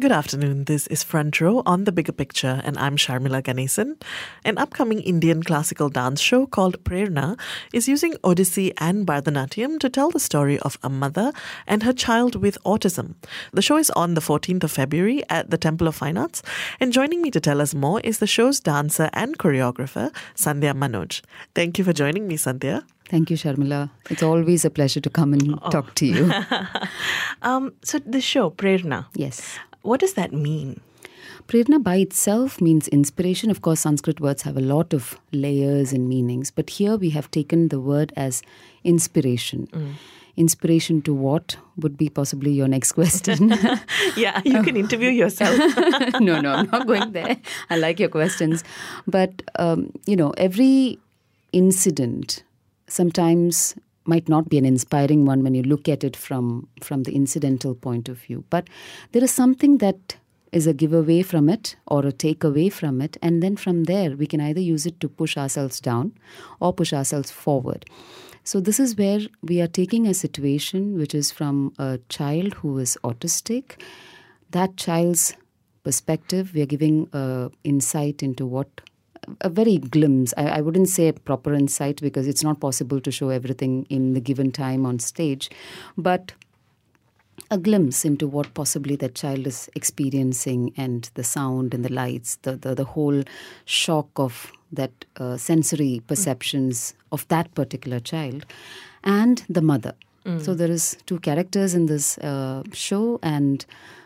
Good afternoon. This is Front Row on The Bigger Picture, and I'm Sharmila Ganesan. An upcoming Indian classical dance show called Prerna is using Odissi and Bharatanatyam to tell the story of a mother and her child with autism. The show is on the 14th of February at the Temple of Fine Arts, and joining me to tell us more is the show's dancer and choreographer, Sandhya Manoj. Thank you for joining me, Sandhya. Thank you, Sharmila. It's always a pleasure to come and talk to you. Um, so, the show, Prerna, yes. What does that mean? Prerna by itself means inspiration. Of course, Sanskrit words have a lot of layers and meanings, but here we have taken the word as inspiration. Inspiration to what would be possibly your next question. Yeah, you can interview yourself. no, no, I'm not going there. I like your questions. But, um, you know, every incident sometimes might not be an inspiring one when you look at it from, from the incidental point of view. But there is something that is a giveaway from it or a takeaway from it. And then from there, we can either use it to push ourselves down or push ourselves forward. So, this is where we are taking a situation which is from a child who is autistic that child's perspective we are giving uh, insight into what a very glimpse I, I wouldn't say a proper insight because it's not possible to show everything in the given time on stage but a glimpse into what possibly that child is experiencing and the sound and the lights the, the, the whole shock of that uh, sensory perceptions of that particular child and the mother. So there is two characters in this uh, show and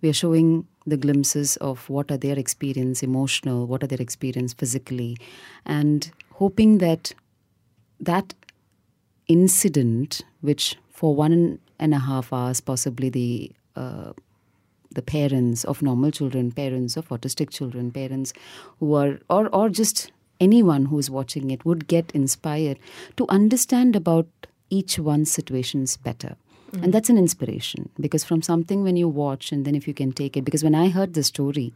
we are showing the glimpses of what are their experience emotional what are their experience physically and hoping that that incident which for one and a half hours possibly the uh, the parents of normal children parents of autistic children parents who are or or just anyone who's watching it would get inspired to understand about each one's situations better and that's an inspiration because from something when you watch and then if you can take it because when i heard the story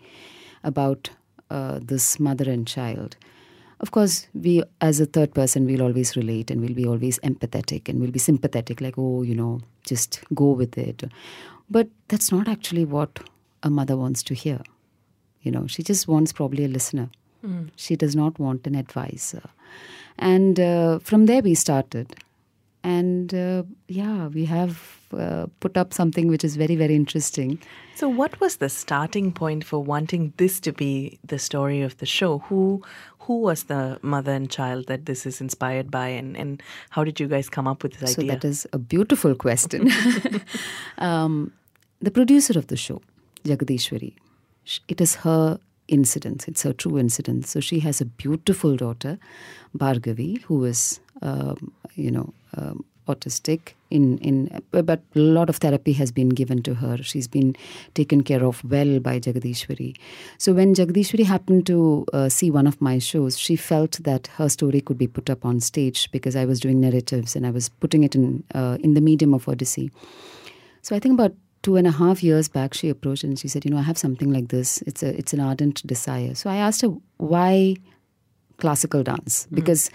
about uh, this mother and child of course we as a third person we'll always relate and we'll be always empathetic and we'll be sympathetic like oh you know just go with it. But that's not actually what a mother wants to hear. You know she just wants probably a listener. She does not want an advisor. And uh, from there we started and uh, yeah we have uh, put up something which is very very interesting So, what was the starting point for wanting this to be the story of the show? Who who was the mother and child that this is inspired by, and, and how did you guys come up with this So idea? that is a beautiful question. um, the producer of the show, Jagadishwari, sh- it is her incident. It's her true incident. So she has a beautiful daughter, Bhargavi, who is, um, you know, um, autistic. In in but a lot of therapy has been given to her. She's been taken care of well by Jagadishwari. So when Jagadishwari happened to uh, see one of my shows, she felt that her story could be put up on stage because I was doing narratives and I was putting it in uh, in the medium of Odissi. So I think about two and a half years back, she approached and she said, "You know, I have something like this. It's a it's an ardent desire." So I asked her why classical dance because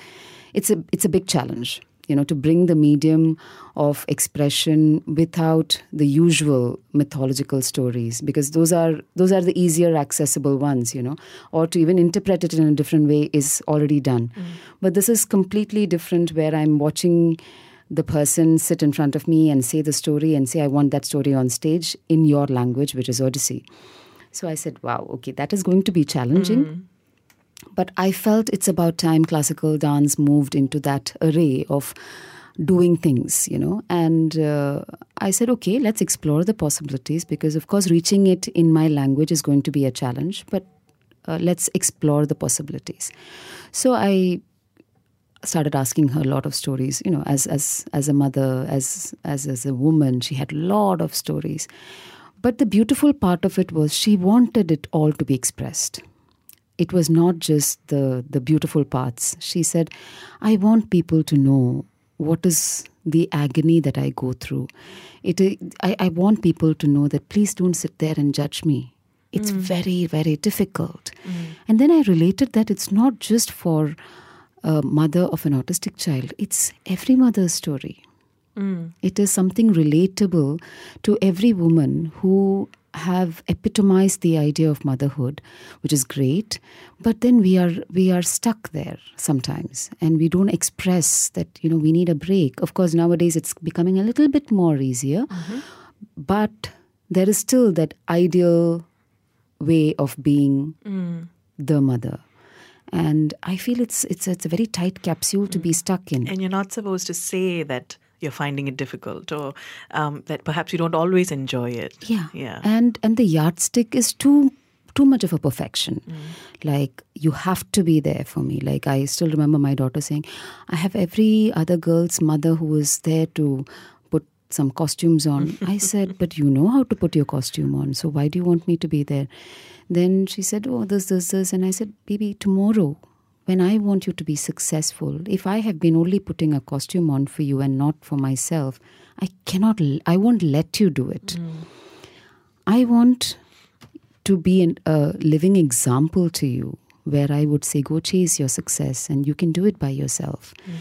it's a it's a big challenge. You know, to bring the medium of expression without the usual mythological stories, because those are those are the easier accessible ones. You know, or to even interpret it in a different way is already done. Mm. But this is completely different, where I'm watching the person sit in front of me and say the story and say, I want that story on stage in your language, which is Odissi. So I said, wow, okay, that is going to be challenging. Mm. But I felt it's about time classical dance moved into that array of doing things, you know. And uh, I said, okay, let's explore the possibilities because, of course, reaching it in my language is going to be a challenge, but uh, let's explore the possibilities. So I started asking her a lot of stories you know as as as a mother as as as a woman she had a lot of stories but the beautiful part of it was she wanted it all to be expressed it was not just the the beautiful parts. She said i want people to know what is the agony that i go through. It i, I want people to know that please don't sit there and judge me. It's mm. very very difficult. Mm. And then i related that it's not just for a mother of an autistic child, it's every mother's story. Mm. It is something relatable to every woman who have epitomized the idea of motherhood, which is great. But then we are we are stuck there sometimes, and we don't express that you know we need a break. Of course, nowadays it's becoming a little bit more easier, mm-hmm. but there is still that ideal way of being mm. the mother. And I feel it's it's it's a very tight capsule to be mm. stuck in. And you're not supposed to say that you're finding it difficult or um, that perhaps you don't always enjoy it. Yeah. Yeah. And and the yardstick is too too much of a perfection. Like you have to be there for me. Like I still remember my daughter saying, I have every other girl's mother who is there to put some costumes on. I said, But you know how to put your costume on, so why do you want me to be there? Then she said, Oh, this, this, this. And I said, Baby, tomorrow when I want you to be successful, if I have been only putting a costume on for you and not for myself, I cannot, I won't let you do it. Hmm. I want to be an, a living example to you where I would say, go chase your success and you can do it by yourself. Hmm.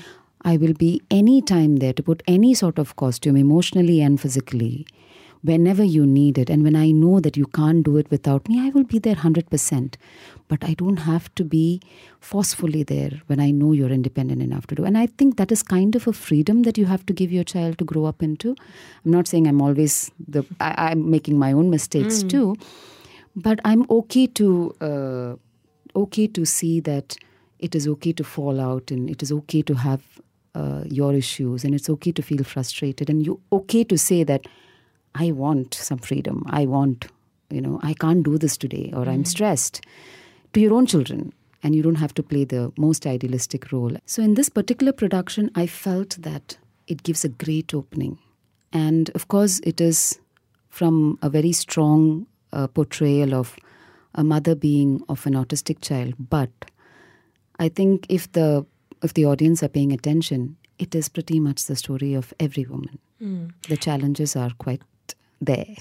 I will be any time there to put any sort of costume, emotionally and physically, whenever you need it. And when I know that you can't do it without me, I will be there 100%. But I don't have to be forcefully there when I know you're independent enough to do. And I think that is kind of a freedom that you have to give your child to grow up into. I'm not saying I'm always the, I, I'm making my own mistakes too, but I'm okay to, uh, okay to see that it is okay to fall out and it is okay to have uh, your issues and it's okay to feel frustrated and you okay to say that I want some freedom. I want, you know, I can't do this today or I'm stressed to your own children. And you don't have to play the most idealistic role. So, in this particular production, I felt that it gives a great opening. And of course, it is from a very strong uh, portrayal of a mother being of an autistic child. But I think if the if the audience are paying attention, it is pretty much the story of every woman. The challenges are quite there.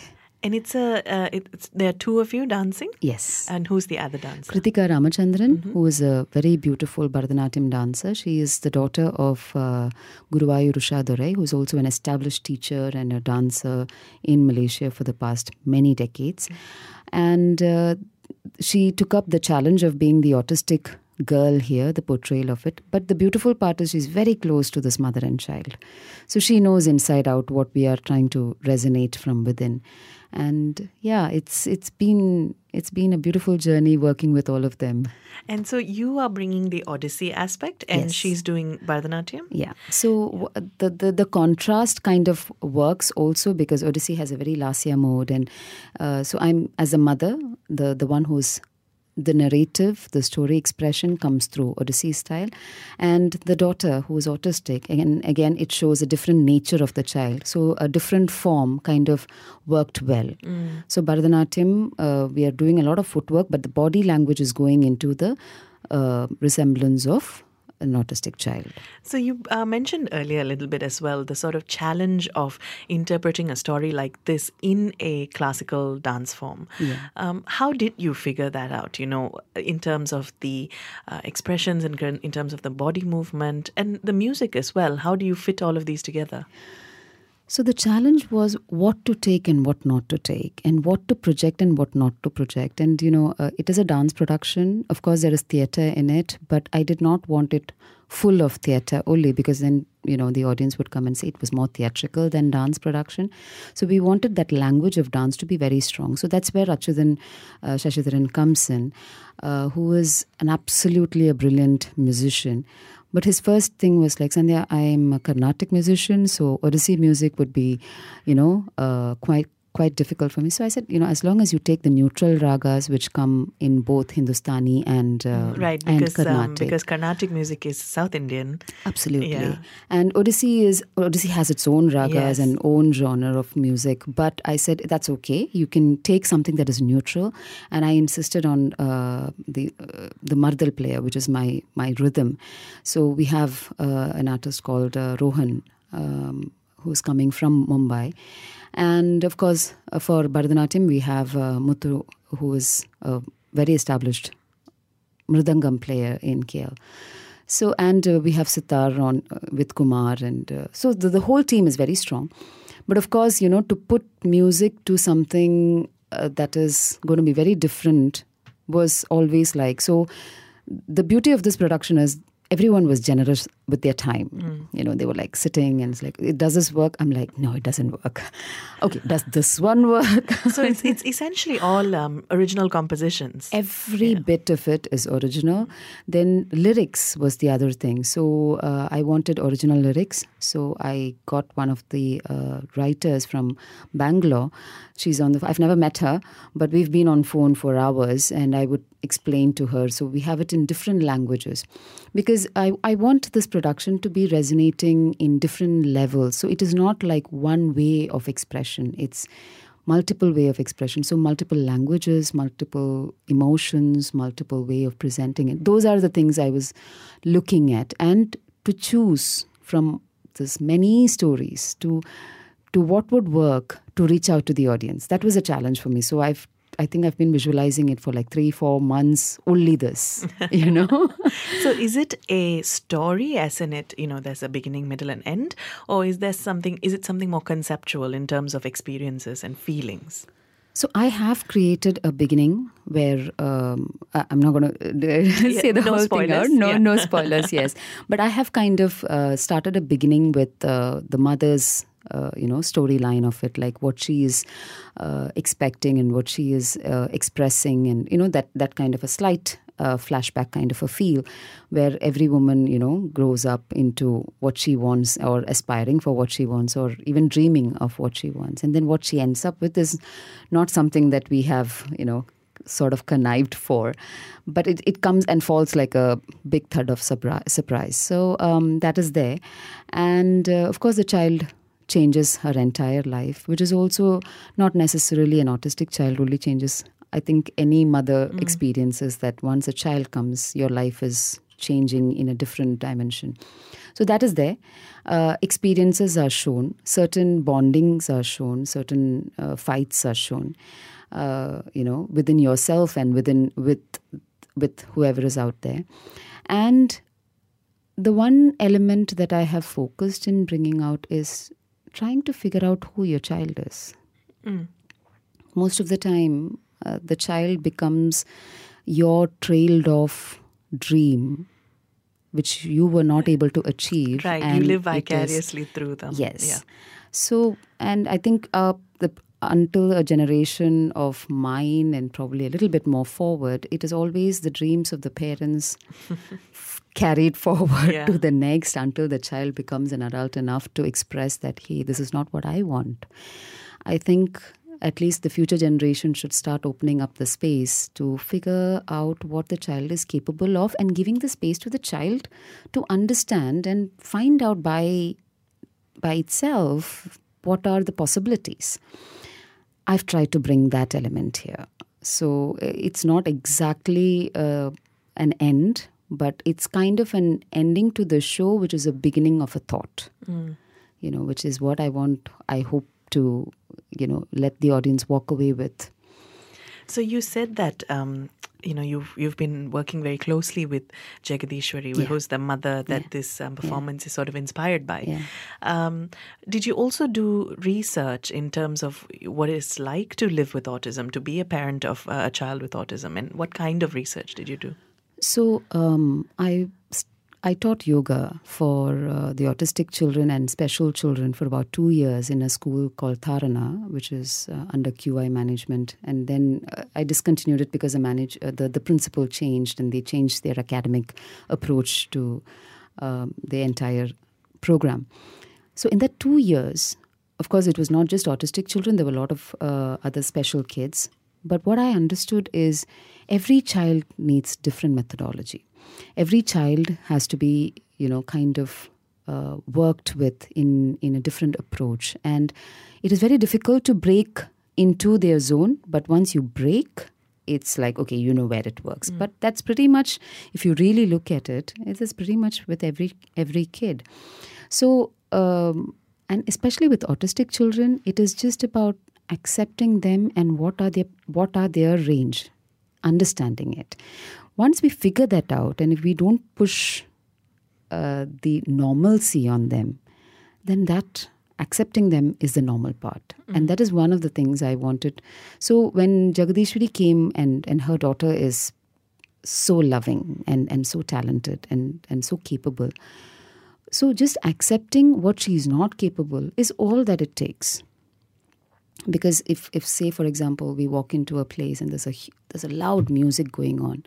And it's a uh, it's, there are two of you dancing. Yes. And who's the other dancer? Kritika Ramachandran, who is a very beautiful Bharatanatyam dancer. She is the daughter of uh, Guruvayur Ushadurai, who is also an established teacher and a dancer in Malaysia for the past many decades. And uh, she took up the challenge of being the autistic girl here, the portrayal of it. But the beautiful part is she's very close to this mother and child. So she knows inside out what we are trying to resonate from within. And yeah, it's it's been it's been a beautiful journey working with all of them. And so you are bringing the Odissi aspect, and Yes. she's doing Bharatanatyam. Yeah. So w- the, the the contrast kind of works also because Odissi has a very Lasya mode, and uh, so I'm as a mother, the the one who's the narrative, the story expression comes through Odissi style, and the daughter who is autistic. Again, again, it shows a different nature of the child. So a different form kind of worked well. So Bharatanatyam, uh, we are doing a lot of footwork, but the body language is going into the uh, resemblance of an autistic child. So you uh, mentioned earlier a little bit as well the sort of challenge of interpreting a story like this in a classical dance form. Um, how did you figure that out? You know, in terms of the uh, expressions and in terms of the body movement and the music as well. How do you fit all of these together? So the challenge was what to take and what not to take, and what to project and what not to project. And you know, uh, it is a dance production. Of course, there is theater in it, but I did not want it full of theater only because then you know the audience would come and say it was more theatrical than dance production. So we wanted that language of dance to be very strong. So that's where Achudan uh, Shashidharan comes in, uh, who is an absolutely a brilliant musician. But his first thing was like, Sandhya, I'm a Carnatic musician, so Odissi music would be, you know, uh, quite quite difficult for me. So I said, you know, as long as you take the neutral ragas which come in both Hindustani and uh, Right, and because um, Carnatic, because Carnatic music is South Indian. Absolutely. Yeah. And Odissi is Odissi has its own ragas Yes. and own genre of music. But I said that's okay. You can take something that is neutral, and I insisted on uh, the uh, the mardal player, which is my my rhythm. So we have uh, an artist called uh, Rohan. Um, Who's coming from Mumbai, and of course uh, for Bharatanatyam we have uh, Muthu, who is a very established mridangam player in KL. So and uh, we have Sitar on uh, with Kumar, and uh, so the, the whole team is very strong. But of course, you know, to put music to something uh, that is going to be very different was always like so. The beauty of this production is everyone was generous with their time. Mm. You know, they were like sitting and it's like, does this work? I'm like, no, it doesn't work. okay, does this one work? so it's, it's essentially all um, original compositions. Every yeah. bit of it is original. Then lyrics was the other thing. So uh, I wanted original lyrics. So I got one of the uh, writers from Bangalore. She's on the, I've never met her, but we've been on phone for hours and I would explain to her. So we have it in different languages because I, I want this production to be resonating in different levels. So it is not like one way of expression. It's multiple way of expression so multiple languages multiple emotions multiple way of presenting it those are the things i was looking at and to choose from this many stories to to what would work to reach out to the audience that was a challenge for me so i've I think I've been visualizing it for like three, four months, only this, you know? so is it a story as in it, you know, there's a beginning, middle, and end? Or is there something, is it something more conceptual in terms of experiences and feelings? So I have created a beginning where um, I'm not going to say the no whole spoilers. thing out. No, yeah. no spoilers. yes, but I have kind of uh, started a beginning with uh, the mother's uh, you know storyline of it like what she is uh, expecting and what she is uh, expressing and you know that that kind of a slight uh, flashback kind of a feel where every woman you know grows up into what she wants or aspiring for what she wants or even dreaming of what she wants and then what she ends up with is not something that we have you know sort of connived for, but it, it comes and falls like a big thud of surprise. So um, that is there. And uh, of course, the child changes her entire life, which is also not necessarily an autistic child, only changes. I think any mother mm. experiences that once a child comes, your life is changing in a different dimension. So that is there. Uh, experiences are shown, certain bondings are shown, certain uh, fights are shown. Uh, you know, within yourself and within with with whoever is out there, and the one element that I have focused in bringing out is trying to figure out who your child is. Mm. Most of the time, uh, the child becomes your trailed off dream which you were not able to achieve right you live vicariously is, through them yes yeah. so and i think uh, the until a generation of mine and probably a little bit more forward it is always the dreams of the parents carried forward yeah. to the next until the child becomes an adult enough to express that, hey, this is not what I want. I think at least the future generation should start opening up the space to figure out what the child is capable of and giving the space to the child to understand and find out by by itself what are the possibilities i've tried to bring that element here so it's not exactly uh, an end but it's kind of an ending to the show, which is a beginning of a thought. Mm. You know, which is what I want. I hope to, you know, let the audience walk away with. So you said that um, you know you've you've been working very closely with Jagadishwari, yeah. who's the mother that yeah. this um, performance yeah. is sort of inspired by. Um, did you also do research in terms of what it's like to live with autism, to be a parent of uh, a child with autism, and what kind of research did you do? So um, I I taught yoga for uh, the autistic children and special children for about two years in a school called Tharana, which is uh, under QI management. And then uh, I discontinued it because the, manage, uh, the, the principal changed and they changed their academic approach to um, the entire program. So in that two years, of course, it was not just autistic children, there were a lot of uh, other special kids. But what I understood is every child needs different methodology. Every child has to be, you know, kind of uh, worked with in, in a different approach. And it is very difficult to break into their zone, but once you break, it's like, okay, you know where it works. Mm. But that's pretty much, if you really look at it, it is pretty much with every every kid. So, um, and especially with autistic children, it is just about accepting them and what are their what are their range understanding it once we figure that out and if we don't push uh, the normalcy on them, then that accepting them is the normal part. And that is one of the things I wanted. So when Jagadishwari came and, and her daughter is so loving and, and so talented and, and so capable. So just accepting what she is not capable is all that it takes. Because if, if say for example we walk into a place and there's a there's a loud music going on,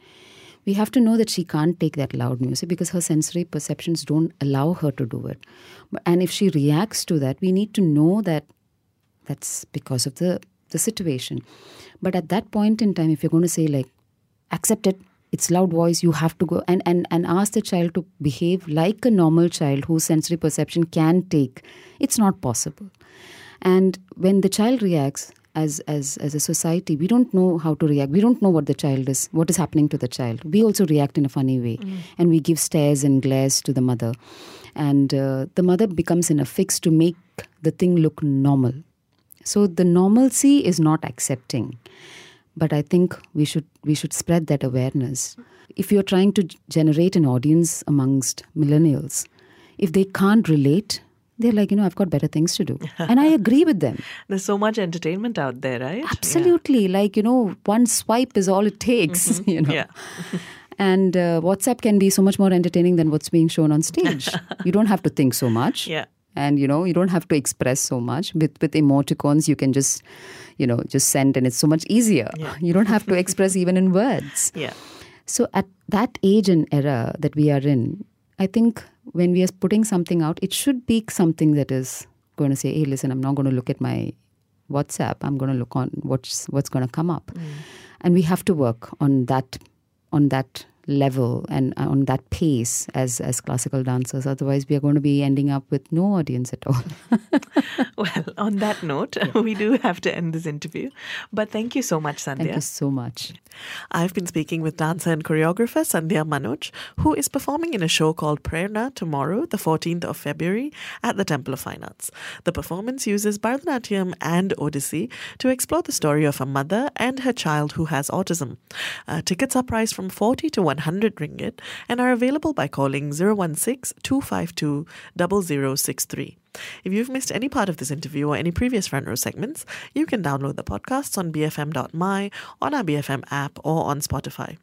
we have to know that she can't take that loud music because her sensory perceptions don't allow her to do it. And if she reacts to that, we need to know that that's because of the the situation. But at that point in time, if you're going to say like, accept it, it's loud voice, you have to go and and and ask the child to behave like a normal child whose sensory perception can take, it's not possible. And when the child reacts, as as as a society, we don't know how to react. We don't know what the child is, what is happening to the child. We also react in a funny way, and we give stares and glares to the mother, and uh, the mother becomes in a fix to make the thing look normal. So the normalcy is not accepting, but I think we should we should spread that awareness. If you're trying to generate an audience amongst millennials, if they can't relate, they're like, you know, I've got better things to do, and I agree with them. There's so much entertainment out there, right? Yeah. Absolutely, like you know, one swipe is all it takes. You know, Yeah. and uh, WhatsApp can be so much more entertaining than what's being shown on stage. you don't have to think so much. Yeah. And you know, you don't have to express so much. With with emoticons, you can just, you know, just send and it's so much easier. Yeah. You don't have to express even in words. Yeah. So at that age and era that we are in, I think when we are putting something out, it should be something that is going to say, "Hey, listen, I'm not going to look at my WhatsApp. I'm going to look on what's what's going to come up," mm. and we have to work on that on that level and on that pace as as classical dancers. Otherwise, we are going to be ending up with no audience at all. Well, on that note, we do have to end this interview. But thank you so much, Sandhya. Thank you so much. I've been speaking with dancer and choreographer Sandhya Manoj, who is performing in a show called Prerna tomorrow, the 14th of February, at the Temple of Fine Arts. The performance uses Bharatanatyam and odissi to explore the story of a mother and her child who has autism. Uh, tickets are priced from 40 to 100 ringgit and are available by calling 016 252 0063. If you've missed any part of this interview or any previous front row segments, you can download the podcasts on bfm.my, on our BFM app, or on Spotify.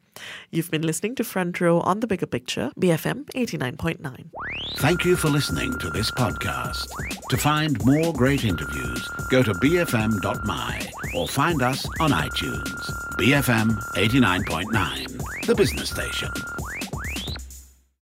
You've been listening to Front Row on the Bigger Picture, BFM 89.9. Thank you for listening to this podcast. To find more great interviews, go to bfm.my or find us on iTunes. BFM 89.9, the business station.